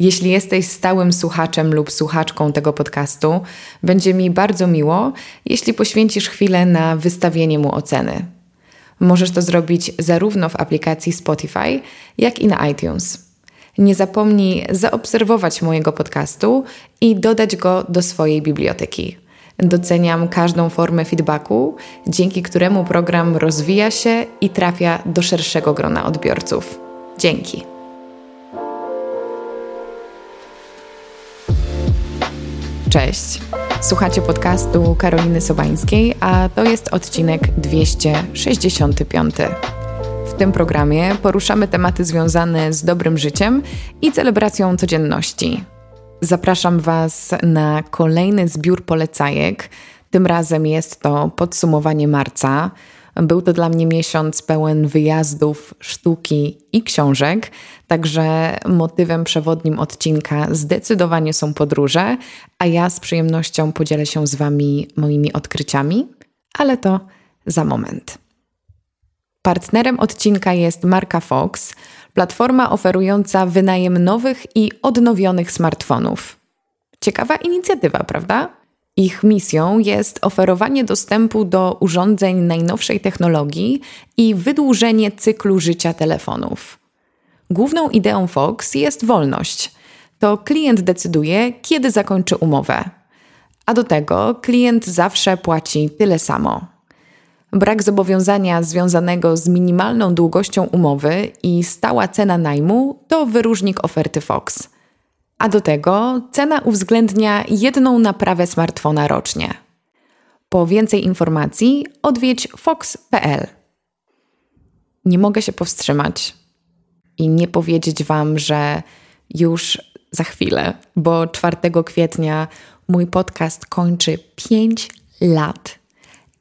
Jeśli jesteś stałym słuchaczem lub słuchaczką tego podcastu, będzie mi bardzo miło, jeśli poświęcisz chwilę na wystawienie mu oceny. Możesz to zrobić zarówno w aplikacji Spotify, jak i na iTunes. Nie zapomnij zaobserwować mojego podcastu i dodać go do swojej biblioteki. Doceniam każdą formę feedbacku, dzięki któremu program rozwija się i trafia do szerszego grona odbiorców. Dzięki. Cześć. Słuchacie podcastu Karoliny Sobańskiej, a to jest odcinek 265. W tym programie poruszamy tematy związane z dobrym życiem i celebracją codzienności. Zapraszam Was na kolejny zbiór polecajek. Tym razem jest to podsumowanie marca. Był to dla mnie miesiąc pełen wyjazdów, sztuki i książek, także motywem przewodnim odcinka zdecydowanie są podróże, a ja z przyjemnością podzielę się z Wami moimi odkryciami, ale to za moment. Partnerem odcinka jest marka Fox, platforma oferująca wynajem nowych i odnowionych smartfonów. Ciekawa inicjatywa, prawda? Ich misją jest oferowanie dostępu do urządzeń najnowszej technologii i wydłużenie cyklu życia telefonów. Główną ideą Fox jest wolność. To klient decyduje, kiedy zakończy umowę. A do tego klient zawsze płaci tyle samo. Brak zobowiązania związanego z minimalną długością umowy i stała cena najmu to wyróżnik oferty Fox. A do tego cena uwzględnia jedną naprawę smartfona rocznie. Po więcej informacji odwiedź fox.pl. Nie mogę się powstrzymać i nie powiedzieć Wam, że już za chwilę, bo 4 kwietnia mój podcast kończy 5 lat.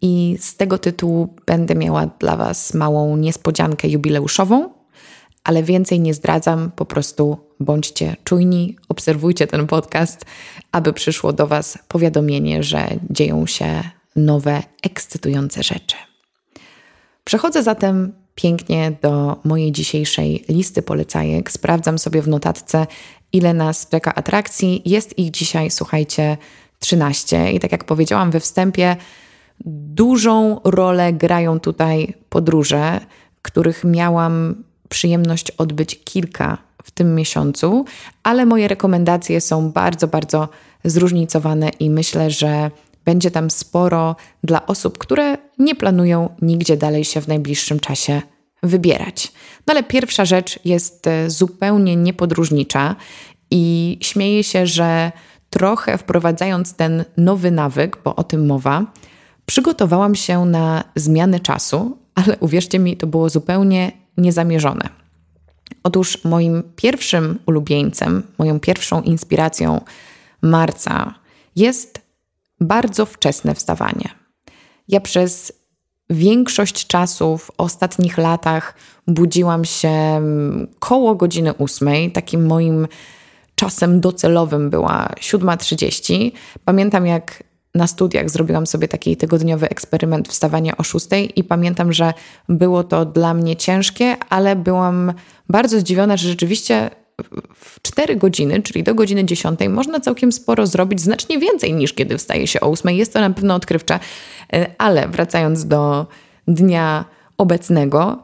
I z tego tytułu będę miała dla Was małą niespodziankę jubileuszową, ale więcej nie zdradzam, po prostu bądźcie czujni, obserwujcie ten podcast, aby przyszło do Was powiadomienie, że dzieją się nowe, ekscytujące rzeczy. Przechodzę zatem pięknie do mojej dzisiejszej listy polecajek. Sprawdzam sobie w notatce, ile nas czeka atrakcji. Jest ich dzisiaj, słuchajcie, 13. I tak jak powiedziałam we wstępie, dużą rolę grają tutaj podróże, których miałam przyjemność odbyć kilka w tym miesiącu, ale moje rekomendacje są bardzo, bardzo zróżnicowane i myślę, że będzie tam sporo dla osób, które nie planują nigdzie dalej się w najbliższym czasie wybierać. No ale pierwsza rzecz jest e, zupełnie niepodróżnicza i śmieję się, że trochę wprowadzając ten nowy nawyk, bo o tym mowa, przygotowałam się na zmianę czasu, ale uwierzcie mi, to było zupełnie niezamierzone. Otóż moim pierwszym ulubieńcem, moją pierwszą inspiracją marca jest bardzo wczesne wstawanie. Ja przez większość czasu w ostatnich latach budziłam się mm, koło godziny ósmej. Takim moim czasem docelowym była 7.30. Pamiętam, jak na studiach zrobiłam sobie taki tygodniowy eksperyment wstawania o 6 i pamiętam, że było to dla mnie ciężkie, ale byłam bardzo zdziwiona, że rzeczywiście w 4 godziny, czyli do godziny 10, można całkiem sporo zrobić, znacznie więcej niż kiedy wstaje się o 8. Jest to na pewno odkrywcze, ale wracając do dnia obecnego,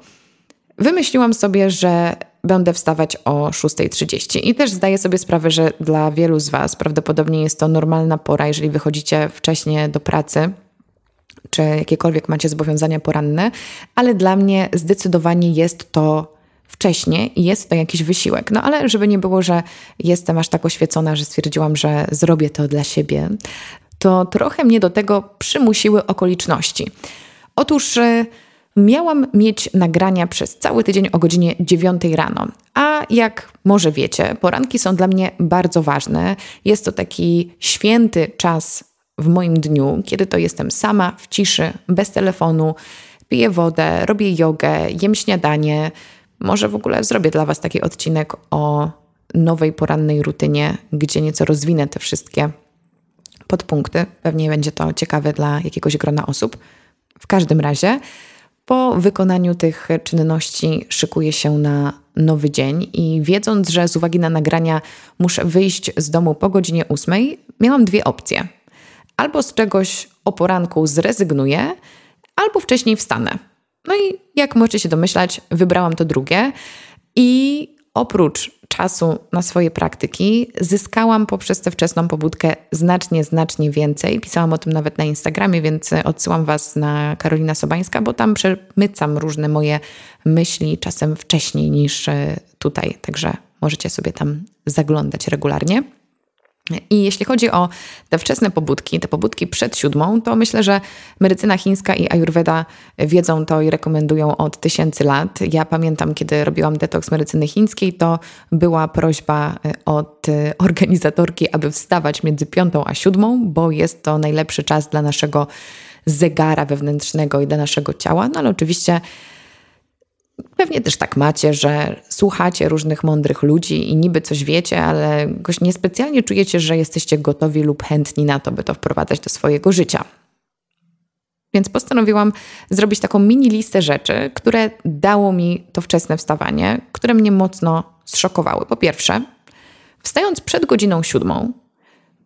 wymyśliłam sobie, że będę wstawać o 6.30. I też zdaję sobie sprawę, że dla wielu z Was prawdopodobnie jest to normalna pora, jeżeli wychodzicie wcześniej do pracy czy jakiekolwiek macie zobowiązania poranne, ale dla mnie zdecydowanie jest to wcześniej i jest to jakiś wysiłek. No ale żeby nie było, że jestem aż tak oświecona, że stwierdziłam, że zrobię to dla siebie, to trochę mnie do tego przymusiły okoliczności. Otóż y, miałam mieć nagrania przez cały tydzień o godzinie 9 rano. A jak może wiecie, poranki są dla mnie bardzo ważne. Jest to taki święty czas w moim dniu, kiedy to jestem sama, w ciszy, bez telefonu, piję wodę, robię jogę, jem śniadanie. Może w ogóle zrobię dla Was taki odcinek o nowej porannej rutynie, gdzie nieco rozwinę te wszystkie podpunkty. Pewnie będzie to ciekawe dla jakiegoś grona osób. W każdym razie, po wykonaniu tych czynności szykuję się na nowy dzień i wiedząc, że z uwagi na nagrania muszę wyjść z domu po godzinie 8, miałam dwie opcje. Albo z czegoś o poranku zrezygnuję, albo wcześniej wstanę. No i jak możecie się domyślać, wybrałam to drugie i oprócz czasu na swoje praktyki zyskałam poprzez tę wczesną pobudkę znacznie, znacznie więcej. Pisałam o tym nawet na Instagramie, więc odsyłam Was na Karolina Sobańska, bo tam przemycam różne moje myśli, czasem wcześniej niż e, tutaj. Także możecie sobie tam zaglądać regularnie. I jeśli chodzi o te wczesne pobudki, te pobudki przed siódmą, to myślę, że medycyna chińska i ayurveda wiedzą to i rekomendują od tysięcy lat. Ja pamiętam, kiedy robiłam detoks medycyny chińskiej, to była prośba e, od e, organizatorki, aby wstawać między piątą a siódmą, bo jest to najlepszy czas dla naszego zegara wewnętrznego i dla naszego ciała. No ale oczywiście Pewnie też tak macie, że słuchacie różnych mądrych ludzi i niby coś wiecie, ale jakoś niespecjalnie czujecie, że jesteście gotowi lub chętni na to, by to wprowadzać do swojego życia. Więc postanowiłam zrobić taką mini listę rzeczy, które dało mi to wczesne wstawanie, które mnie mocno zszokowały. Po pierwsze, wstając przed godziną siódmą,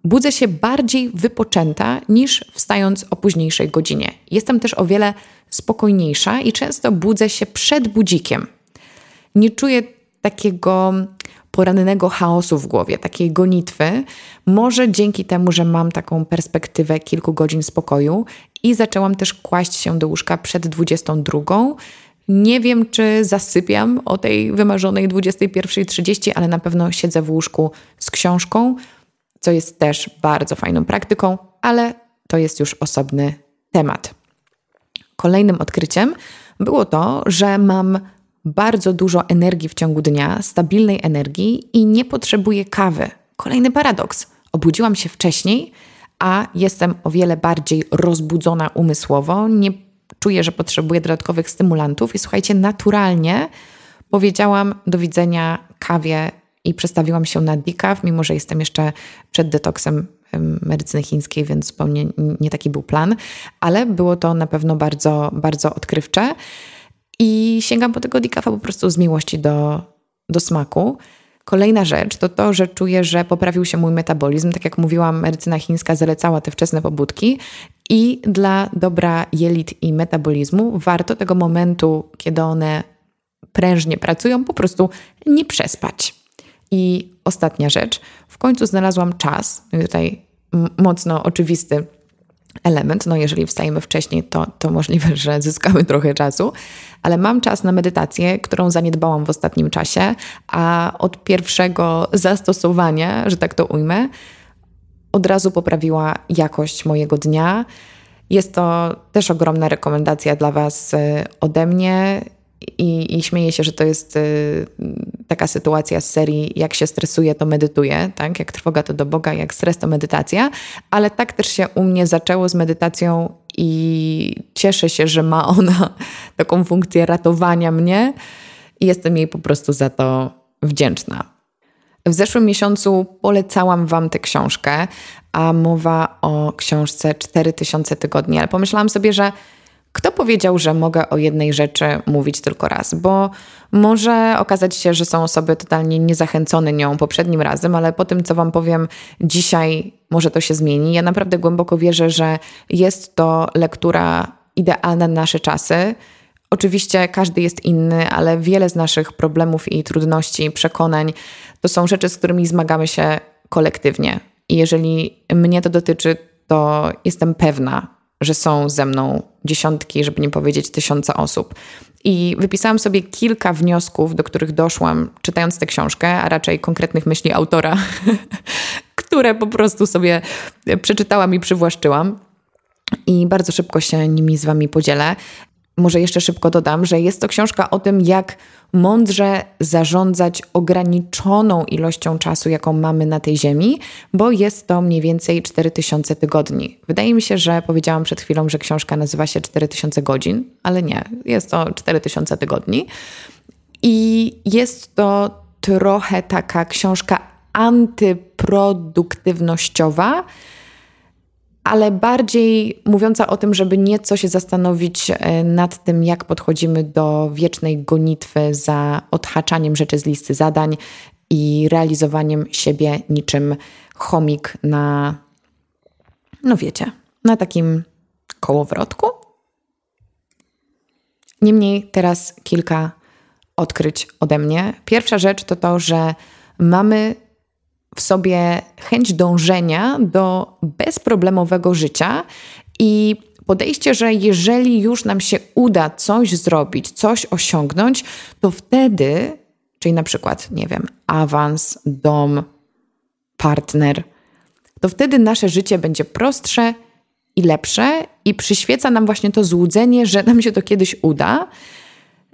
budzę się bardziej wypoczęta niż wstając o późniejszej godzinie. Jestem też o wiele spokojniejsza i często budzę się przed budzikiem. Nie czuję takiego porannego chaosu w głowie, takiej gonitwy. Może dzięki temu, że mam taką perspektywę kilku godzin spokoju i zaczęłam też kłaść się do łóżka przed 22. Nie wiem, czy zasypiam o tej wymarzonej 21.30, ale na pewno siedzę w łóżku z książką, co jest też bardzo fajną praktyką, ale to jest już osobny temat. Kolejnym odkryciem było to, że mam bardzo dużo energii w ciągu dnia, stabilnej energii i nie potrzebuję kawy. Kolejny paradoks. Obudziłam się wcześniej, a jestem o wiele bardziej rozbudzona umysłowo. Nie czuję, że potrzebuję dodatkowych stymulantów i słuchajcie, naturalnie powiedziałam do widzenia kawie i przestawiłam się na decaf, mimo że jestem jeszcze przed detoksem medycyny chińskiej, więc zupełnie nie taki był plan, ale było to na pewno bardzo, bardzo odkrywcze. I sięgam po tego decafa po prostu z miłości do, do smaku. Kolejna rzecz to to, że czuję, że poprawił się mój metabolizm. Tak jak mówiłam, medycyna chińska zalecała te wczesne pobudki i dla dobra jelit i metabolizmu warto tego momentu, kiedy one prężnie pracują, po prostu nie przespać. I ostatnia rzecz, w końcu znalazłam czas, tutaj mocno oczywisty element. No, jeżeli wstajemy wcześniej, to, to możliwe, że zyskamy trochę czasu, ale mam czas na medytację, którą zaniedbałam w ostatnim czasie, a od pierwszego zastosowania, że tak to ujmę, od razu poprawiła jakość mojego dnia. Jest to też ogromna rekomendacja dla Was y, ode mnie. I, I śmieję się, że to jest y, taka sytuacja z serii jak się stresuje, to medytuję, tak? Jak trwoga to do Boga, jak stres to medytacja, ale tak też się u mnie zaczęło z medytacją i cieszę się, że ma ona taką funkcję ratowania mnie i jestem jej po prostu za to wdzięczna. W zeszłym miesiącu polecałam Wam tę książkę, a mowa o książce 4000 tygodni, ale pomyślałam sobie, że kto powiedział, że mogę o jednej rzeczy mówić tylko raz? Bo może okazać się, że są osoby totalnie niezachęcone nią poprzednim razem, ale po tym, co Wam powiem dzisiaj, może to się zmieni. Ja naprawdę głęboko wierzę, że jest to lektura idealna na nasze czasy. Oczywiście każdy jest inny, ale wiele z naszych problemów i trudności, przekonań to są rzeczy, z którymi zmagamy się kolektywnie. I jeżeli mnie to dotyczy, to jestem pewna, że są ze mną dziesiątki, żeby nie powiedzieć tysiące osób. I wypisałam sobie kilka wniosków, do których doszłam czytając tę książkę, a raczej konkretnych myśli autora, które po prostu sobie przeczytałam i przywłaszczyłam. I bardzo szybko się nimi z Wami podzielę. Może jeszcze szybko dodam, że jest to książka o tym, jak mądrze zarządzać ograniczoną ilością czasu, jaką mamy na tej Ziemi, bo jest to mniej więcej 4000 tygodni. Wydaje mi się, że powiedziałam przed chwilą, że książka nazywa się 4000 godzin, ale nie, jest to 4000 tygodni. I jest to trochę taka książka antyproduktywnościowa, ale bardziej mówiąca o tym, żeby nieco się zastanowić e, nad tym, jak podchodzimy do wiecznej gonitwy za odhaczaniem rzeczy z listy zadań i realizowaniem siebie niczym chomik na, no wiecie, na takim kołowrotku. Niemniej teraz kilka odkryć ode mnie. Pierwsza rzecz to to, że mamy w sobie chęć dążenia do bezproblemowego życia i podejście, że jeżeli już nam się uda coś zrobić, coś osiągnąć, to wtedy, czyli na przykład, nie wiem, awans, dom, partner, to wtedy nasze życie będzie prostsze i lepsze i przyświeca nam właśnie to złudzenie, że nam się to kiedyś uda,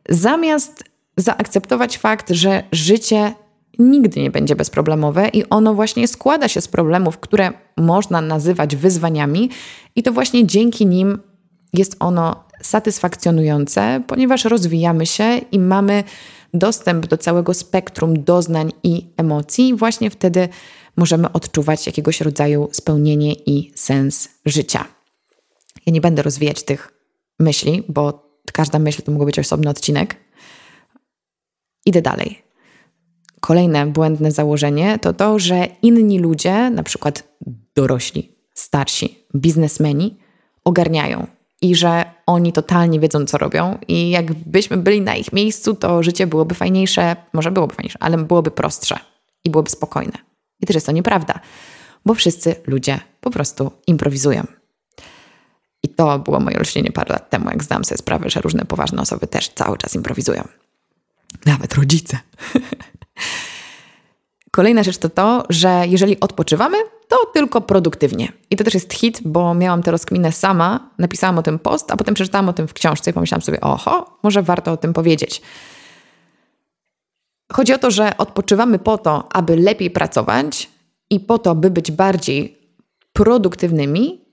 zamiast zaakceptować fakt, że życie nigdy nie będzie bezproblemowe i ono właśnie składa się z problemów, które można nazywać wyzwaniami, i to właśnie dzięki nim jest ono satysfakcjonujące, ponieważ rozwijamy się i mamy dostęp do całego spektrum doznań i emocji, właśnie wtedy możemy odczuwać jakiegoś rodzaju spełnienie i sens życia. Ja nie będę rozwijać tych myśli, bo każda myśl to mógł być osobny odcinek. Idę dalej. Kolejne błędne założenie to to, że inni ludzie, na przykład dorośli, starsi, biznesmeni, ogarniają i że oni totalnie wiedzą, co robią, i jakbyśmy byli na ich miejscu, to życie byłoby fajniejsze, może byłoby fajniejsze, ale byłoby prostsze i byłoby spokojne. I też jest to nieprawda, bo wszyscy ludzie po prostu improwizują. I to było moje olśnienie parę lat temu, jak zdałam sobie sprawę, że różne poważne osoby też cały czas improwizują. Nawet rodzice. Kolejna rzecz to to, że jeżeli odpoczywamy, to tylko produktywnie. I to też jest hit, bo miałam tę rozkminę sama, napisałam o tym post, a potem przeczytałam o tym w książce i pomyślałam sobie, oho, może warto o tym powiedzieć. Chodzi o to, że odpoczywamy po to, aby lepiej pracować i po to, by być bardziej produktywnymi.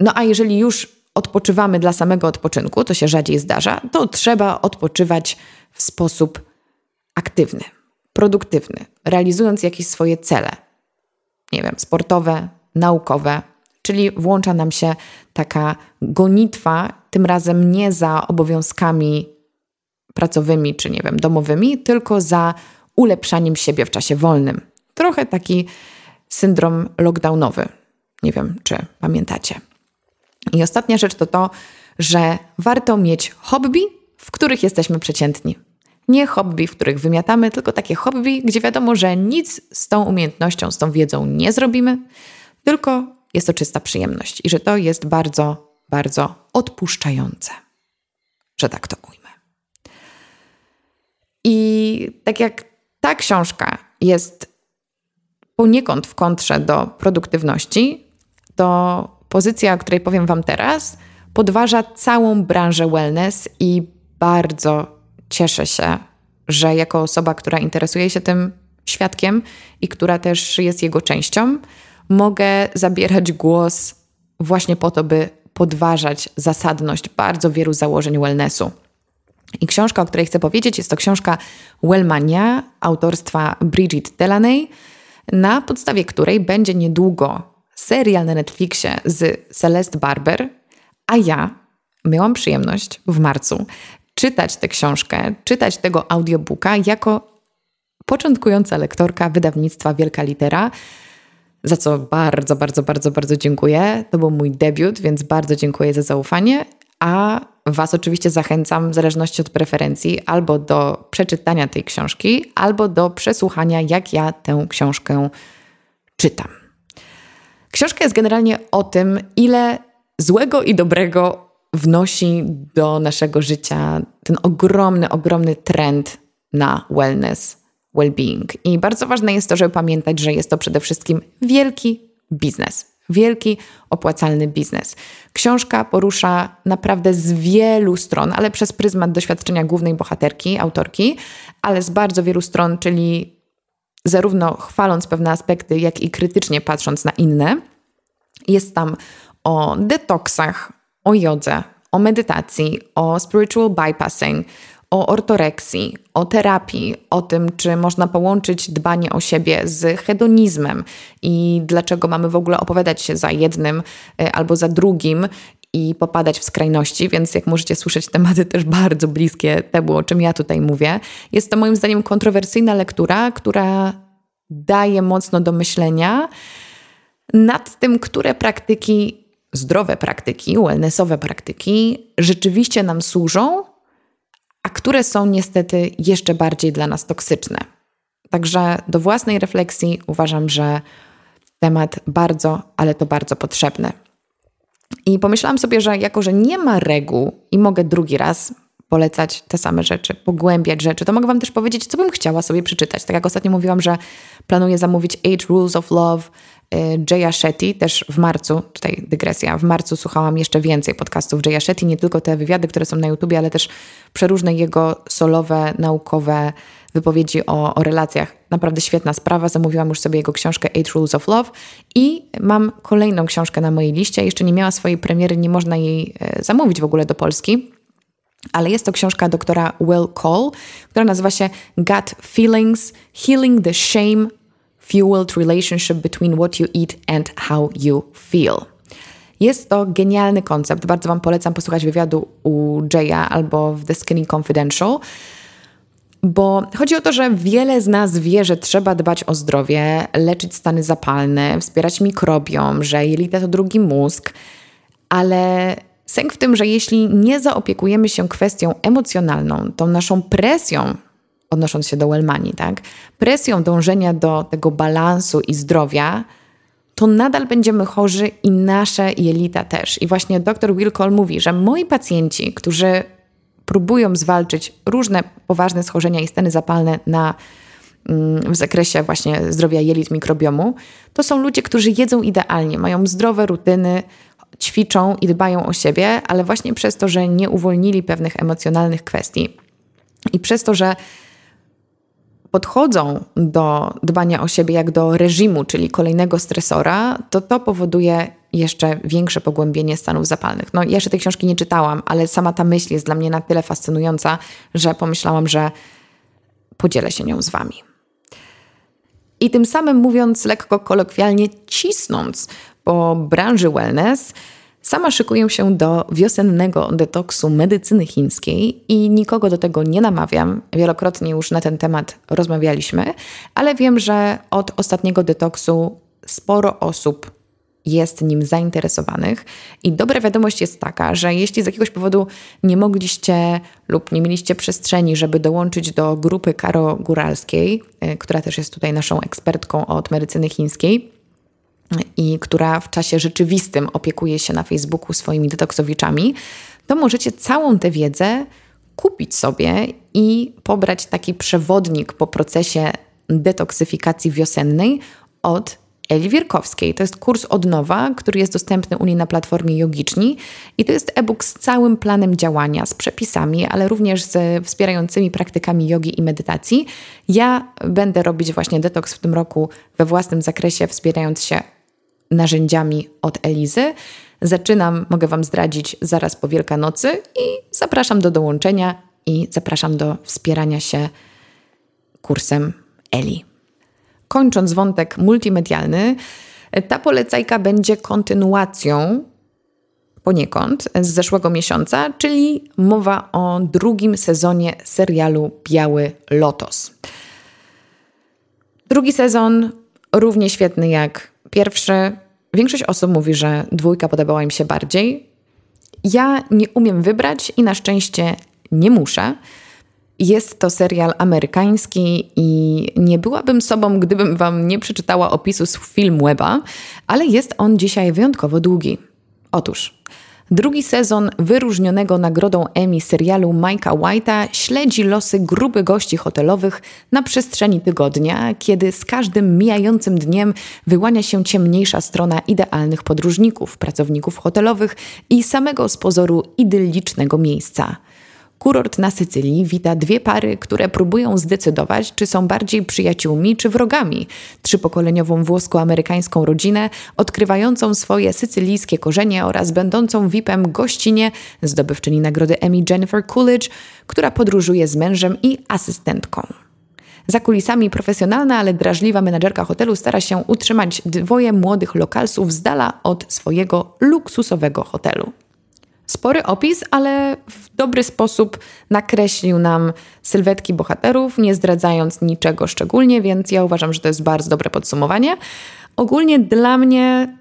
No a jeżeli już odpoczywamy dla samego odpoczynku, to się rzadziej zdarza, to trzeba odpoczywać w sposób aktywny produktywny, realizując jakieś swoje cele, nie wiem, sportowe, naukowe, czyli włącza nam się taka gonitwa, tym razem nie za obowiązkami pracowymi czy nie wiem, domowymi, tylko za ulepszaniem siebie w czasie wolnym. Trochę taki syndrom lockdownowy. Nie wiem, czy pamiętacie. I ostatnia rzecz to to, że warto mieć hobby, w których jesteśmy przeciętni. Nie hobby, w których wymiatamy, tylko takie hobby, gdzie wiadomo, że nic z tą umiejętnością, z tą wiedzą nie zrobimy, tylko jest to czysta przyjemność i że to jest bardzo, bardzo odpuszczające, że tak to ujmę. I tak jak ta książka jest poniekąd w kontrze do produktywności, to pozycja, o której powiem Wam teraz, podważa całą branżę wellness i bardzo cieszę się, że jako osoba, która interesuje się tym świadkiem i która też jest jego częścią, mogę zabierać głos właśnie po to, by podważać zasadność bardzo wielu założeń wellnessu. I książka, o której chcę powiedzieć, jest to książka Wellmania autorstwa Bridget Delaney, na podstawie której będzie niedługo serial na Netflixie z Celeste Barber, a ja miałam przyjemność w marcu czytać tę książkę, czytać tego audiobooka jako początkująca lektorka wydawnictwa Wielka Litera, za co bardzo, bardzo, bardzo, bardzo dziękuję. To był mój debiut, więc bardzo dziękuję za zaufanie. A Was oczywiście zachęcam, w zależności od preferencji, albo do przeczytania tej książki, albo do przesłuchania, jak ja tę książkę czytam. Książka jest generalnie o tym, ile złego i dobrego wnosi do naszego życia ten ogromny, ogromny trend na wellness, well-being. I bardzo ważne jest to, żeby pamiętać, że jest to przede wszystkim wielki biznes. Wielki, opłacalny biznes. Książka porusza naprawdę z wielu stron, ale przez pryzmat doświadczenia głównej bohaterki, autorki, ale z bardzo wielu stron, czyli zarówno chwaląc pewne aspekty, jak i krytycznie patrząc na inne. Jest tam o detoksach, o jodze, o medytacji, o spiritual bypassing, o ortoreksji, o terapii, o tym, czy można połączyć dbanie o siebie z hedonizmem i dlaczego mamy w ogóle opowiadać się za jednym e, albo za drugim i popadać w skrajności, więc jak możecie słyszeć, tematy też bardzo bliskie temu, o czym ja tutaj mówię. Jest to moim zdaniem kontrowersyjna lektura, która daje mocno do myślenia nad tym, które praktyki, zdrowe praktyki, wellnessowe praktyki rzeczywiście nam służą, a które są niestety jeszcze bardziej dla nas toksyczne. Także do własnej refleksji uważam, że temat bardzo, ale to bardzo potrzebny. I pomyślałam sobie, że jako, że nie ma reguł i mogę drugi raz polecać te same rzeczy, pogłębiać rzeczy, to mogę Wam też powiedzieć, co bym chciała sobie przeczytać. Tak jak ostatnio mówiłam, że planuję zamówić Eight Rules of Love Jaya Shetty, też w marcu, tutaj dygresja, w marcu słuchałam jeszcze więcej podcastów Jaya Shetty, nie tylko te wywiady, które są na YouTubie, ale też przeróżne jego solowe, naukowe wypowiedzi o, o relacjach. Naprawdę świetna sprawa. Zamówiłam już sobie jego książkę Eight Rules of Love i mam kolejną książkę na mojej liście. Jeszcze nie miała swojej premiery, nie można jej e, zamówić w ogóle do Polski. Ale jest to książka doktora Will Cole, która nazywa się Gut Feelings Healing the Shame Fueled Relationship Between What You Eat and How You Feel. Jest to genialny koncept. Bardzo Wam polecam posłuchać wywiadu u Jaya albo w The Skinny Confidential. Bo chodzi o to, że wiele z nas wie, że trzeba dbać o zdrowie, leczyć stany zapalne, wspierać mikrobiom, że jelita to drugi mózg, ale sęk w tym, że jeśli nie zaopiekujemy się kwestią emocjonalną, tą naszą presją, odnosząc się do Wellmani, tak? Presją dążenia do tego balansu i zdrowia, to nadal będziemy chorzy i nasze jelita też. I właśnie dr Will Cole mówi, że moi pacjenci, którzy próbują zwalczyć różne poważne schorzenia i stany zapalne na, mm, w zakresie właśnie zdrowia jelit, mikrobiomu, to są ludzie, którzy jedzą idealnie, mają zdrowe rutyny, ćwiczą i dbają o siebie, ale właśnie przez to, że nie uwolnili pewnych emocjonalnych kwestii i przez to, że podchodzą do dbania o siebie jak do reżimu, czyli kolejnego stresora, to to powoduje jeszcze większe pogłębienie stanów zapalnych. No, jeszcze tej książki nie czytałam, ale sama ta myśl jest dla mnie na tyle fascynująca, że pomyślałam, że podzielę się nią z Wami. I tym samym mówiąc lekko kolokwialnie, cisnąc po branży wellness, Sama szykuję się do wiosennego detoksu medycyny chińskiej i nikogo do tego nie namawiam. Wielokrotnie już na ten temat rozmawialiśmy, ale wiem, że od ostatniego detoksu sporo osób jest nim zainteresowanych. I dobra wiadomość jest taka, że jeśli z jakiegoś powodu nie mogliście lub nie mieliście przestrzeni, żeby dołączyć do grupy Karo Góralskiej, y, która też jest tutaj naszą ekspertką od medycyny chińskiej, i która w czasie rzeczywistym opiekuje się na Facebooku swoimi detoksowiczami, to możecie całą tę wiedzę kupić sobie i pobrać taki przewodnik po procesie detoksyfikacji wiosennej od Eli Wierkowskiej. To jest kurs od nowa, który jest dostępny u niej na platformie Yogiczni i to jest e-book z całym planem działania, z przepisami, ale również z wspierającymi praktykami jogi i medytacji. Ja będę robić właśnie detoks w tym roku we własnym zakresie, wspierając się narzędziami od Elizy. Zaczynam, mogę Wam zdradzić, zaraz po Wielkanocy i zapraszam do dołączenia i zapraszam do wspierania się kursem Eli. Kończąc wątek multimedialny, ta polecajka będzie kontynuacją poniekąd z zeszłego miesiąca, czyli mowa o drugim sezonie serialu Biały Lotos. Drugi sezon równie świetny jak pierwszy. Większość osób mówi, że dwójka podobała im się bardziej. Ja nie umiem wybrać i na szczęście nie muszę. Jest to serial amerykański i nie byłabym sobą, gdybym wam nie przeczytała opisu z Filmweba, ale jest on dzisiaj wyjątkowo długi. Otóż Drugi sezon wyróżnionego nagrodą Emmy serialu Mike'a White'a śledzi losy grupy gości hotelowych na przestrzeni tygodnia, kiedy z każdym mijającym dniem wyłania się ciemniejsza strona idealnych podróżników, pracowników hotelowych i samego z pozoru idyllicznego miejsca. Kurort na Sycylii wita dwie pary, które próbują zdecydować, czy są bardziej przyjaciółmi czy wrogami. Trzypokoleniową włosko-amerykańską rodzinę, odkrywającą swoje sycylijskie korzenie oraz będącą VIP-em gościnie zdobywczyni nagrody Emmy Jennifer Coolidge, która podróżuje z mężem i asystentką. Za kulisami profesjonalna, ale drażliwa menadżerka hotelu stara się utrzymać dwoje młodych lokalsów z dala od swojego luksusowego hotelu. Spory opis, ale w dobry sposób nakreślił nam sylwetki bohaterów, nie zdradzając niczego szczególnie, więc ja uważam, że to jest bardzo dobre podsumowanie. Ogólnie dla mnie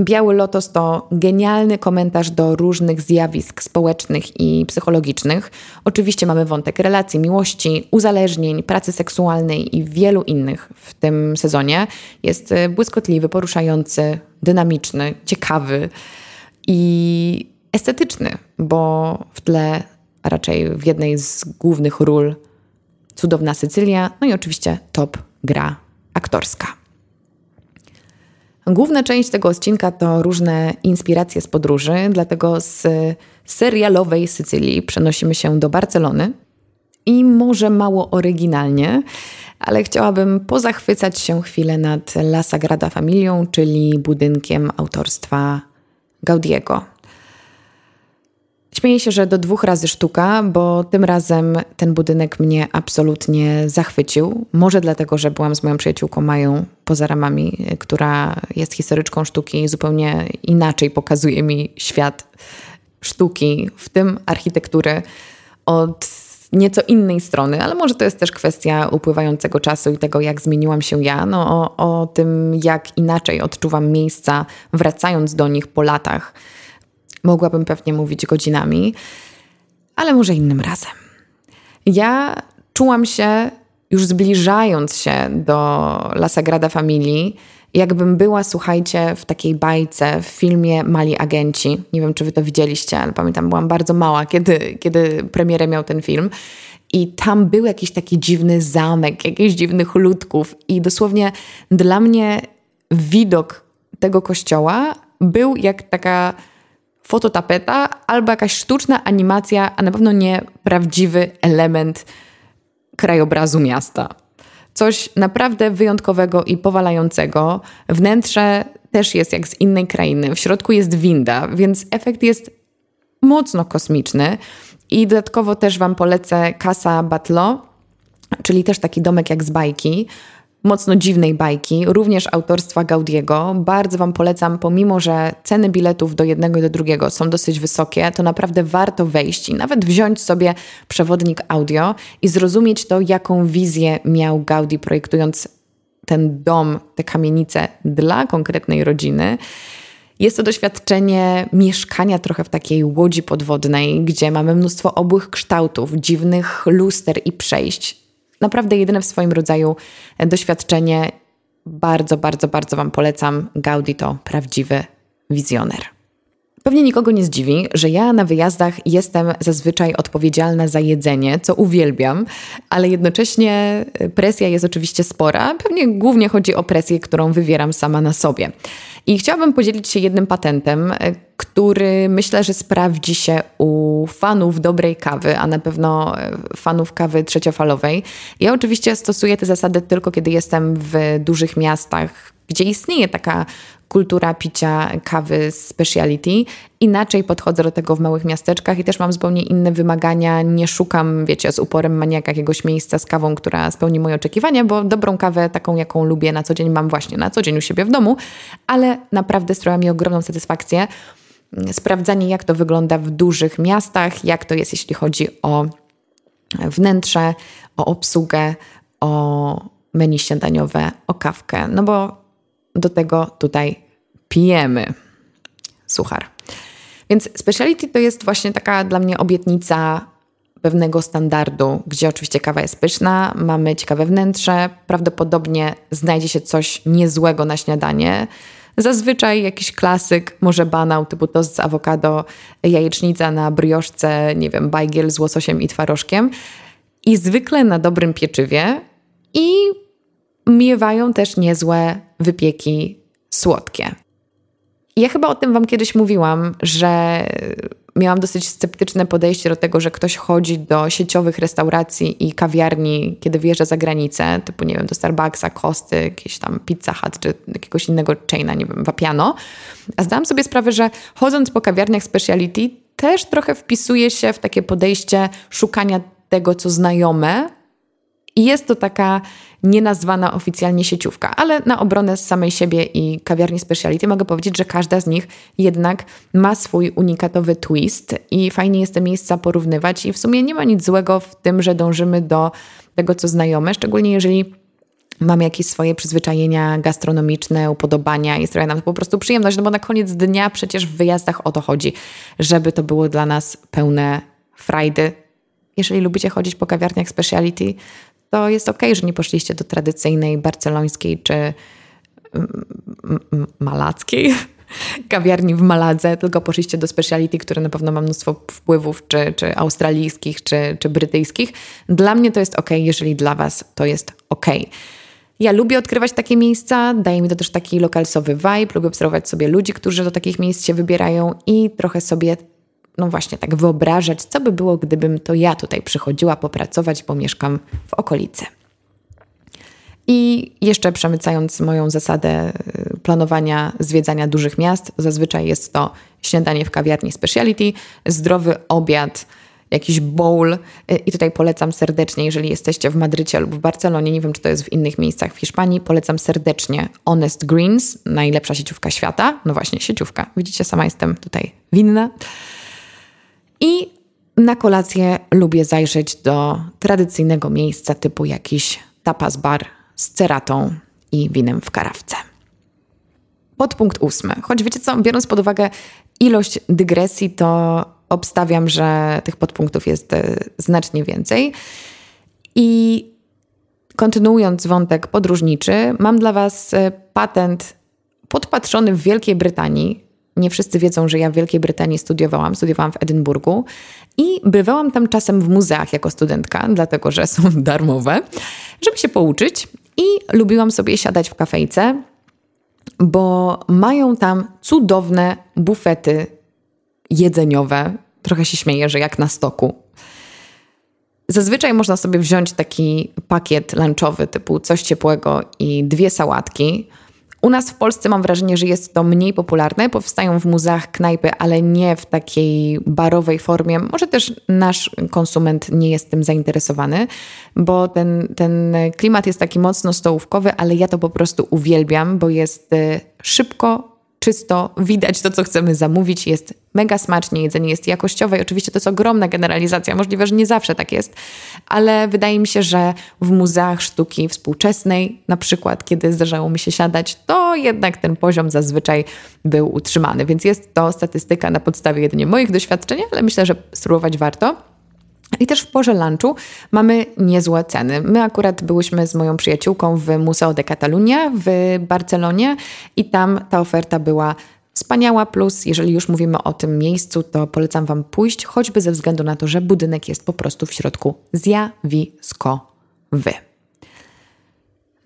Biały Lotos to genialny komentarz do różnych zjawisk społecznych i psychologicznych. Oczywiście mamy wątek relacji, miłości, uzależnień, pracy seksualnej i wielu innych w tym sezonie. Jest błyskotliwy, poruszający, dynamiczny, ciekawy i estetyczny, bo w tle, raczej w jednej z głównych ról, cudowna Sycylia, no i oczywiście top gra aktorska. Główna część tego odcinka to różne inspiracje z podróży, dlatego z serialowej Sycylii przenosimy się do Barcelony. I może mało oryginalnie, ale chciałabym pozachwycać się chwilę nad La Sagrada Familią, czyli budynkiem autorstwa Gaudiego. Śmieję się, że do dwóch razy sztuka, bo tym razem ten budynek mnie absolutnie zachwycił. Może dlatego, że byłam z moją przyjaciółką Mają poza ramami, która jest historyczką sztuki i zupełnie inaczej pokazuje mi świat sztuki, w tym architektury, od nieco innej strony, ale może to jest też kwestia upływającego czasu i tego, jak zmieniłam się ja, no, o, o tym, jak inaczej odczuwam miejsca, wracając do nich po latach Mogłabym pewnie mówić godzinami, ale może innym razem. Ja czułam się, już zbliżając się do La Sagrada Familii, jakbym była, słuchajcie, w takiej bajce, w filmie Mali Agenci. Nie wiem, czy wy to widzieliście, ale pamiętam, byłam bardzo mała, kiedy, kiedy premierę miał ten film. I tam był jakiś taki dziwny zamek, jakichś dziwnych ludków. I dosłownie dla mnie widok tego kościoła był jak taka fototapeta albo jakaś sztuczna animacja, a na pewno nie prawdziwy element krajobrazu miasta. Coś naprawdę wyjątkowego i powalającego. Wnętrze też jest jak z innej krainy. W środku jest winda, więc efekt jest mocno kosmiczny. I dodatkowo też Wam polecę Casa Batlo, czyli też taki domek jak z bajki mocno dziwnej bajki, również autorstwa Gaudiego. Bardzo Wam polecam, pomimo że ceny biletów do jednego i do drugiego są dosyć wysokie, to naprawdę warto wejść i nawet wziąć sobie przewodnik audio i zrozumieć to, jaką wizję miał Gaudi projektując ten dom, te kamienice dla konkretnej rodziny. Jest to doświadczenie mieszkania trochę w takiej łodzi podwodnej, gdzie mamy mnóstwo obłych kształtów, dziwnych luster i przejść naprawdę jedyne w swoim rodzaju doświadczenie. Bardzo, bardzo, bardzo Wam polecam. Gaudi to prawdziwy wizjoner. Pewnie nikogo nie zdziwi, że ja na wyjazdach jestem zazwyczaj odpowiedzialna za jedzenie, co uwielbiam, ale jednocześnie presja jest oczywiście spora. Pewnie głównie chodzi o presję, którą wywieram sama na sobie. I chciałabym podzielić się jednym patentem, który myślę, że sprawdzi się u fanów dobrej kawy, a na pewno fanów kawy trzeciofalowej. Ja oczywiście stosuję te zasady tylko kiedy jestem w dużych miastach, gdzie istnieje taka kultura picia kawy speciality. Inaczej podchodzę do tego w małych miasteczkach i też mam zupełnie inne wymagania. Nie szukam, wiecie, z uporem maniaka jakiegoś miejsca z kawą, która spełni moje oczekiwania, bo dobrą kawę, taką jaką lubię na co dzień, mam właśnie na co dzień u siebie w domu, ale naprawdę sprawia mi ogromną satysfakcję sprawdzanie, jak to wygląda w dużych miastach, jak to jest, jeśli chodzi o wnętrze, o obsługę, o menu śniadaniowe, o kawkę. No bo do tego tutaj pijemy. Suchar. Więc speciality to jest właśnie taka dla mnie obietnica pewnego standardu, gdzie oczywiście kawa jest pyszna, mamy ciekawe wnętrze, prawdopodobnie znajdzie się coś niezłego na śniadanie. Zazwyczaj jakiś klasyk, może banał typu tost z awokado, jajecznica na brioszce, nie wiem, bajgiel z łososiem i twarożkiem. I zwykle na dobrym pieczywie i miewają też niezłe wypieki słodkie. Ja chyba o tym Wam kiedyś mówiłam, że miałam dosyć sceptyczne podejście do tego, że ktoś chodzi do sieciowych restauracji i kawiarni, kiedy wyjeżdża za granicę, typu, nie wiem, do Starbucksa, Kosty, jakieś tam Pizza Hut, czy jakiegoś innego chaina, nie wiem, Vapiano. A zdałam sobie sprawę, że chodząc po kawiarniach speciality też trochę wpisuje się w takie podejście szukania tego, co znajome, i jest to taka nienazwana oficjalnie sieciówka, ale na obronę z samej siebie i kawiarni speciality mogę powiedzieć, że każda z nich jednak ma swój unikatowy twist i fajnie jest te miejsca porównywać i w sumie nie ma nic złego w tym, że dążymy do tego, co znajome, szczególnie jeżeli mamy jakieś swoje przyzwyczajenia gastronomiczne, upodobania i sprawia nam to po prostu przyjemność, no bo na koniec dnia przecież w wyjazdach o to chodzi, żeby to było dla nas pełne frajdy. Jeżeli lubicie chodzić po kawiarniach speciality, to jest ok, że nie poszliście do tradycyjnej barcelońskiej czy malackiej kawiarni w Maladze, tylko poszliście do speciality, które na pewno ma mnóstwo wpływów, czy, czy australijskich, czy, czy brytyjskich. Dla mnie to jest ok, jeżeli dla Was to jest ok. Ja lubię odkrywać takie miejsca, daje mi to też taki lokalsowy vibe, lubię obserwować sobie ludzi, którzy do takich miejsc się wybierają i trochę sobie no właśnie tak wyobrażać, co by było, gdybym to ja tutaj przychodziła popracować, bo mieszkam w okolicy. I jeszcze przemycając moją zasadę y, planowania zwiedzania dużych miast, zazwyczaj jest to śniadanie w kawiarni speciality, zdrowy obiad, jakiś bowl. Y, I tutaj polecam serdecznie, jeżeli jesteście w Madrycie lub w Barcelonie, nie wiem czy to jest w innych miejscach w Hiszpanii, polecam serdecznie Honest Greens, najlepsza sieciówka świata. No właśnie, sieciówka. Widzicie, sama jestem tutaj winna. I na kolację lubię zajrzeć do tradycyjnego miejsca typu jakiś tapas bar z ceratą i winem w karawce. Podpunkt ósmy. Choć wiecie co, biorąc pod uwagę ilość dygresji, to obstawiam, że tych podpunktów jest e, znacznie więcej. I kontynuując wątek podróżniczy, mam dla Was e, patent podpatrzony w Wielkiej Brytanii nie wszyscy wiedzą, że ja w Wielkiej Brytanii studiowałam, studiowałam w Edynburgu i bywałam tam czasem w muzeach jako studentka, dlatego że są darmowe, żeby się pouczyć. I lubiłam sobie siadać w kafejce, bo mają tam cudowne bufety jedzeniowe. Trochę się śmieję, że jak na stoku. Zazwyczaj można sobie wziąć taki pakiet lunchowy typu coś ciepłego i dwie sałatki u nas w Polsce mam wrażenie, że jest to mniej popularne. Powstają w muzeach knajpy, ale nie w takiej barowej formie. Może też nasz konsument nie jest tym zainteresowany, bo ten, ten klimat jest taki mocno stołówkowy, ale ja to po prostu uwielbiam, bo jest y, szybko, czysto, widać to, co chcemy zamówić, jest mega smacznie, jedzenie jest jakościowe i oczywiście to jest ogromna generalizacja, możliwe, że nie zawsze tak jest, ale wydaje mi się, że w muzeach sztuki współczesnej, na przykład kiedy zdarzało mi się siadać, to jednak ten poziom zazwyczaj był utrzymany, więc jest to statystyka na podstawie jedynie moich doświadczeń, ale myślę, że spróbować warto. I też w porze lunchu mamy niezłe ceny. My akurat byłyśmy z moją przyjaciółką w Museo de Catalunya w Barcelonie i tam ta oferta była wspaniała. Plus, jeżeli już mówimy o tym miejscu, to polecam Wam pójść, choćby ze względu na to, że budynek jest po prostu w środku zjawiskowy.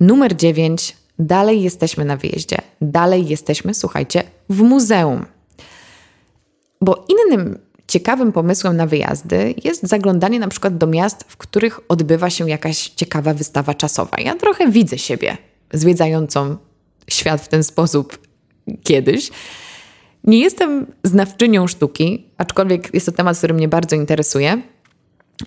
Numer 9. Dalej jesteśmy na wyjeździe. Dalej jesteśmy, słuchajcie, w muzeum. Bo innym ciekawym pomysłem na wyjazdy jest zaglądanie na przykład do miast, w których odbywa się jakaś ciekawa wystawa czasowa. Ja trochę widzę siebie zwiedzającą świat w ten sposób kiedyś. Nie jestem znawczynią sztuki, aczkolwiek jest to temat, który mnie bardzo interesuje,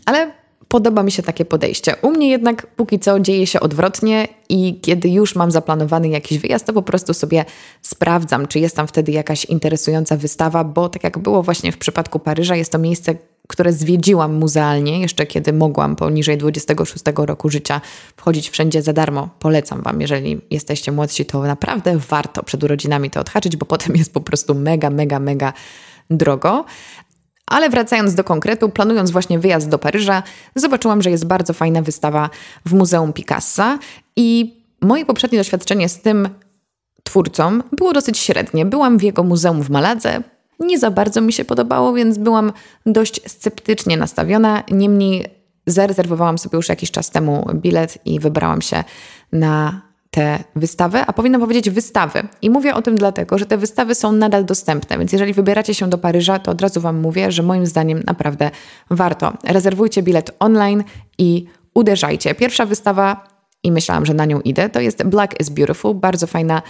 ale podoba mi się takie podejście. U mnie jednak póki co dzieje się odwrotnie i kiedy już mam zaplanowany jakiś wyjazd, to po prostu sobie sprawdzam, czy jest tam wtedy jakaś interesująca wystawa, bo tak jak było właśnie w przypadku Paryża, jest to miejsce, które zwiedziłam muzealnie, jeszcze kiedy mogłam poniżej 26 roku życia wchodzić wszędzie za darmo. Polecam Wam, jeżeli jesteście młodsi, to naprawdę warto przed urodzinami to odhaczyć, bo potem jest po prostu mega, mega, mega drogo. Ale wracając do konkretu, planując właśnie wyjazd do Paryża, zobaczyłam, że jest bardzo fajna wystawa w Muzeum Picassa i moje poprzednie doświadczenie z tym twórcą było dosyć średnie. Byłam w jego muzeum w Maladze, nie za bardzo mi się podobało, więc byłam dość sceptycznie nastawiona. Niemniej zarezerwowałam sobie już jakiś czas temu bilet i wybrałam się na tę wystawę, a powinna powiedzieć wystawy. I mówię o tym dlatego, że te wystawy są nadal dostępne, więc jeżeli wybieracie się do Paryża, to od razu Wam mówię, że moim zdaniem naprawdę warto. Rezerwujcie bilet online i uderzajcie. Pierwsza wystawa, i myślałam, że na nią idę, to jest Black is Beautiful, bardzo fajna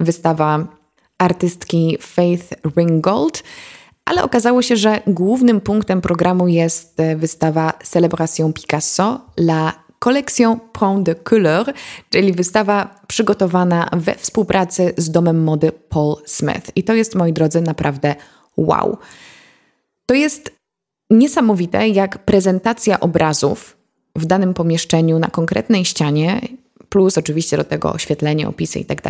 wystawa artystki Faith Ringgold. Ale okazało się, że głównym punktem programu jest wystawa Celebration Picasso, La Collection Point de Couleur, czyli wystawa przygotowana we współpracy z domem mody Paul Smith. I to jest, moi drodzy, naprawdę wow. To jest niesamowite, jak prezentacja obrazów w danym pomieszczeniu na konkretnej ścianie, plus oczywiście do tego oświetlenie, opisy i tak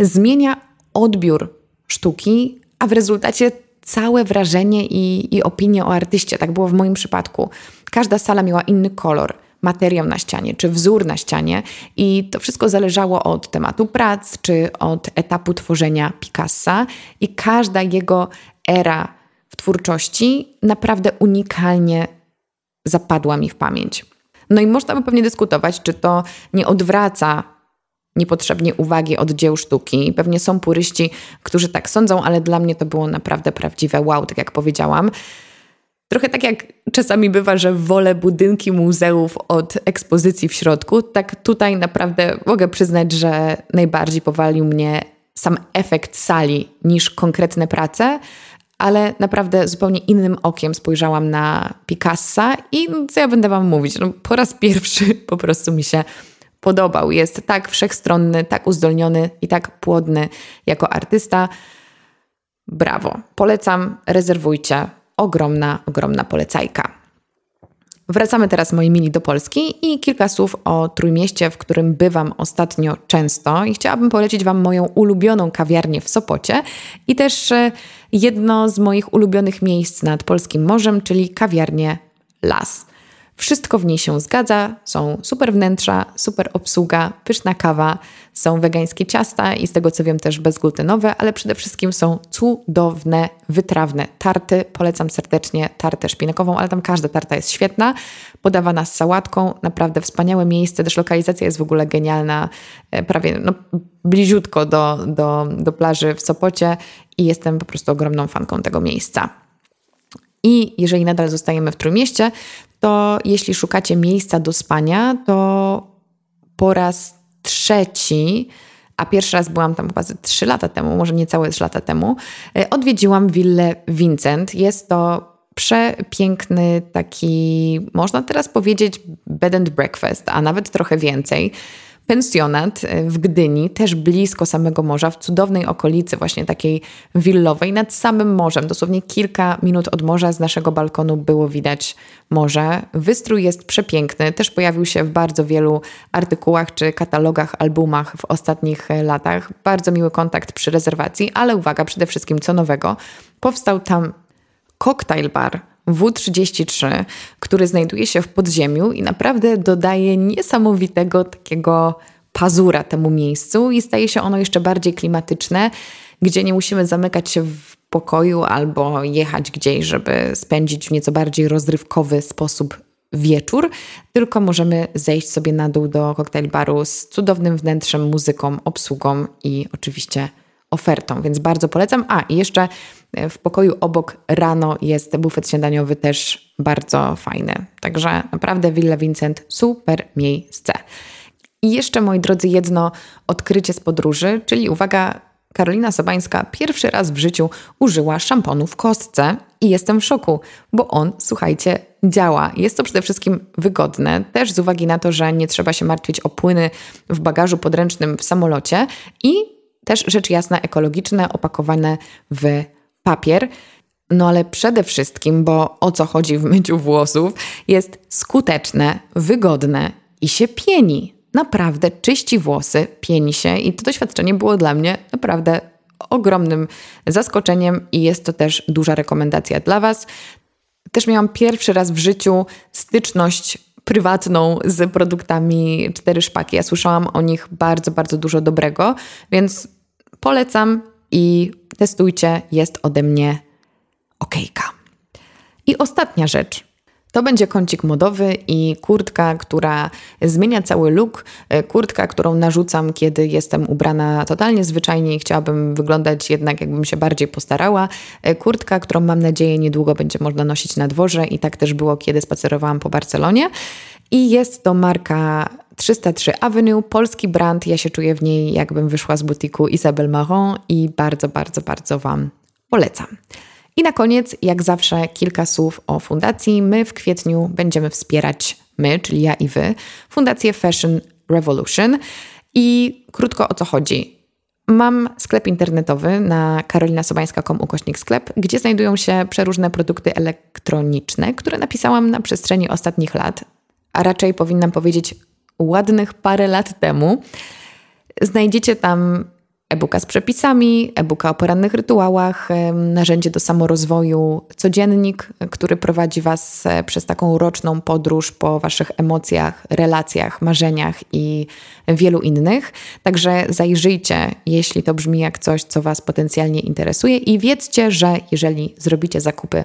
zmienia odbiór sztuki, a w rezultacie całe wrażenie i, i opinię o artyście. Tak było w moim przypadku. Każda sala miała inny kolor materiał na ścianie, czy wzór na ścianie, i to wszystko zależało od tematu prac, czy od etapu tworzenia Picassa, i każda jego era w twórczości naprawdę unikalnie zapadła mi w pamięć. No i można by pewnie dyskutować, czy to nie odwraca niepotrzebnie uwagi od dzieł sztuki. Pewnie są puryści, którzy tak sądzą, ale dla mnie to było naprawdę prawdziwe wow, tak jak powiedziałam. Trochę tak jak czasami bywa, że wolę budynki muzeów od ekspozycji w środku, tak tutaj naprawdę mogę przyznać, że najbardziej powalił mnie sam efekt sali niż konkretne prace, ale naprawdę zupełnie innym okiem spojrzałam na Picassa i no, co ja będę Wam mówić? No, po raz pierwszy po prostu mi się podobał. Jest tak wszechstronny, tak uzdolniony i tak płodny jako artysta. Brawo. Polecam, rezerwujcie ogromna, ogromna polecajka. Wracamy teraz, moi mili, do Polski i kilka słów o Trójmieście, w którym bywam ostatnio często i chciałabym polecić Wam moją ulubioną kawiarnię w Sopocie i też e, jedno z moich ulubionych miejsc nad Polskim Morzem, czyli kawiarnię Las. Wszystko w niej się zgadza, są super wnętrza, super obsługa, pyszna kawa, są wegańskie ciasta i z tego co wiem też bezglutenowe, ale przede wszystkim są cudowne, wytrawne tarty. Polecam serdecznie tartę szpinakową, ale tam każda tarta jest świetna, podawana z sałatką, naprawdę wspaniałe miejsce, też lokalizacja jest w ogóle genialna, e, prawie no, bliziutko do, do, do plaży w Sopocie i jestem po prostu ogromną fanką tego miejsca. I jeżeli nadal zostajemy w Trójmieście, to jeśli szukacie miejsca do spania, to po raz trzeci, a pierwszy raz byłam tam chyba 3 lata temu, może niecałe 3 lata temu, e, odwiedziłam willę Vincent. Jest to przepiękny taki, można teraz powiedzieć, bed and breakfast, a nawet trochę więcej pensjonat e, w Gdyni, też blisko samego morza, w cudownej okolicy, właśnie takiej willowej, nad samym morzem. Dosłownie kilka minut od morza z naszego balkonu było widać morze. Wystrój jest przepiękny, też pojawił się w bardzo wielu artykułach czy katalogach, albumach w ostatnich e, latach. Bardzo miły kontakt przy rezerwacji, ale uwaga, przede wszystkim co nowego. Powstał tam cocktail bar W33, który znajduje się w podziemiu i naprawdę dodaje niesamowitego takiego pazura temu miejscu i staje się ono jeszcze bardziej klimatyczne, gdzie nie musimy zamykać się w pokoju albo jechać gdzieś, żeby spędzić w nieco bardziej rozrywkowy sposób wieczór, tylko możemy zejść sobie na dół do cocktail baru z cudownym wnętrzem, muzyką, obsługą i oczywiście ofertą, więc bardzo polecam. A i jeszcze w pokoju obok rano jest bufet śniadaniowy też bardzo fajny. Także naprawdę Villa Vincent super miejsce. I jeszcze moi drodzy jedno odkrycie z podróży, czyli uwaga, Karolina Sobańska pierwszy raz w życiu użyła szamponu w kostce i jestem w szoku, bo on, słuchajcie, działa. Jest to przede wszystkim wygodne, też z uwagi na to, że nie trzeba się martwić o płyny w bagażu podręcznym w samolocie i też rzecz jasna ekologiczne, opakowane w papier. No ale przede wszystkim, bo o co chodzi w myciu włosów, jest skuteczne, wygodne i się pieni. Naprawdę czyści włosy, pieni się i to doświadczenie było dla mnie naprawdę ogromnym zaskoczeniem i jest to też duża rekomendacja dla Was. Też miałam pierwszy raz w życiu styczność prywatną z produktami Cztery Szpaki. Ja słyszałam o nich bardzo, bardzo dużo dobrego, więc Polecam i testujcie, jest ode mnie okejka. I ostatnia rzecz To będzie kącik modowy i kurtka, która zmienia cały look. E, kurtka, którą narzucam, kiedy jestem ubrana totalnie zwyczajnie i chciałabym wyglądać jednak, jakbym się bardziej postarała. E, kurtka, którą mam nadzieję niedługo będzie można nosić na dworze i tak też było, kiedy spacerowałam po Barcelonie. I jest to marka 303 Avenue, polski brand. Ja się czuję w niej, jakbym wyszła z butiku Isabel Marron i bardzo, bardzo, bardzo Wam polecam. I na koniec, jak zawsze, kilka słów o fundacji. My w kwietniu będziemy wspierać, my, czyli ja i wy, Fundację Fashion Revolution. I krótko o co chodzi. Mam sklep internetowy na karolinasobańska.com ukośnik sklep, gdzie znajdują się przeróżne produkty elektroniczne, które napisałam na przestrzeni ostatnich lat, a raczej powinnam powiedzieć ładnych parę lat temu. Znajdziecie tam e-booka z przepisami, e-booka o porannych rytuałach, narzędzie do samorozwoju, codziennik, który prowadzi Was e, przez taką roczną podróż po Waszych emocjach, relacjach, marzeniach i wielu innych. Także zajrzyjcie, jeśli to brzmi jak coś, co Was potencjalnie interesuje i wiedzcie, że jeżeli zrobicie zakupy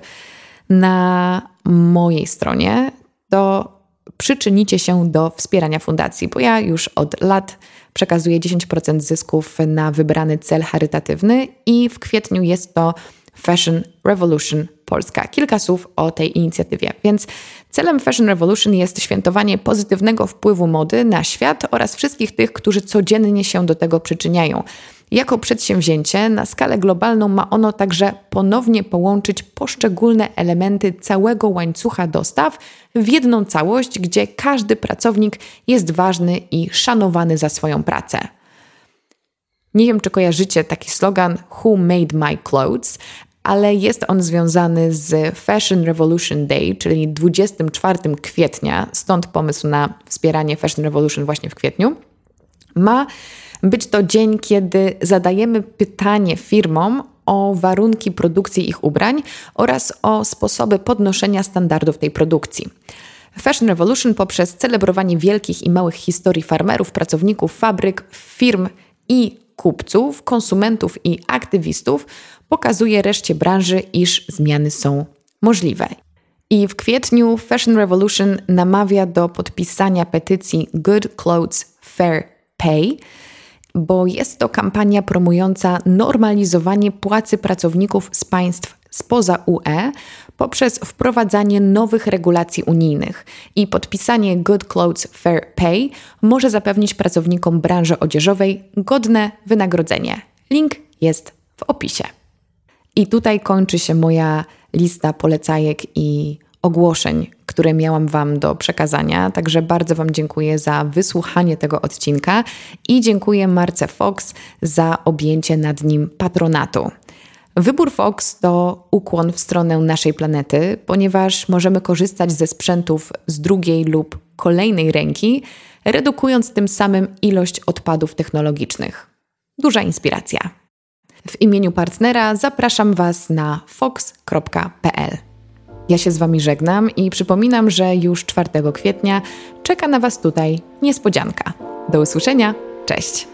na mojej stronie, to przyczynicie się do wspierania fundacji, bo ja już od lat przekazuję 10% zysków na wybrany cel charytatywny i w kwietniu jest to Fashion Revolution Polska. Kilka słów o tej inicjatywie. Więc celem Fashion Revolution jest świętowanie pozytywnego wpływu mody na świat oraz wszystkich tych, którzy codziennie się do tego przyczyniają. Jako przedsięwzięcie na skalę globalną ma ono także ponownie połączyć poszczególne elementy całego łańcucha dostaw w jedną całość, gdzie każdy pracownik jest ważny i szanowany za swoją pracę. Nie wiem, czy kojarzycie taki slogan Who Made My Clothes, ale jest on związany z Fashion Revolution Day, czyli 24 kwietnia, stąd pomysł na wspieranie Fashion Revolution właśnie w kwietniu. Ma być to dzień, kiedy zadajemy pytanie firmom o warunki produkcji ich ubrań oraz o sposoby podnoszenia standardów tej produkcji. Fashion Revolution poprzez celebrowanie wielkich i małych historii farmerów, pracowników, fabryk, firm i kupców, konsumentów i aktywistów pokazuje reszcie branży, iż zmiany są możliwe. I w kwietniu Fashion Revolution namawia do podpisania petycji Good Clothes Fair Pay, bo jest to kampania promująca normalizowanie płacy pracowników z państw spoza UE poprzez wprowadzanie nowych regulacji unijnych i podpisanie Good Clothes Fair Pay może zapewnić pracownikom branży odzieżowej godne wynagrodzenie. Link jest w opisie. I tutaj kończy się moja lista polecajek i ogłoszeń, które miałam Wam do przekazania. Także bardzo Wam dziękuję za wysłuchanie tego odcinka i dziękuję Marce Fox za objęcie nad nim patronatu. Wybór Fox to ukłon w stronę naszej planety, ponieważ możemy korzystać ze sprzętów z drugiej lub kolejnej ręki, redukując tym samym ilość odpadów technologicznych. Duża inspiracja. W imieniu partnera zapraszam Was na fox.pl. Ja się z Wami żegnam i przypominam, że już 4 kwietnia czeka na Was tutaj niespodzianka. Do usłyszenia, cześć!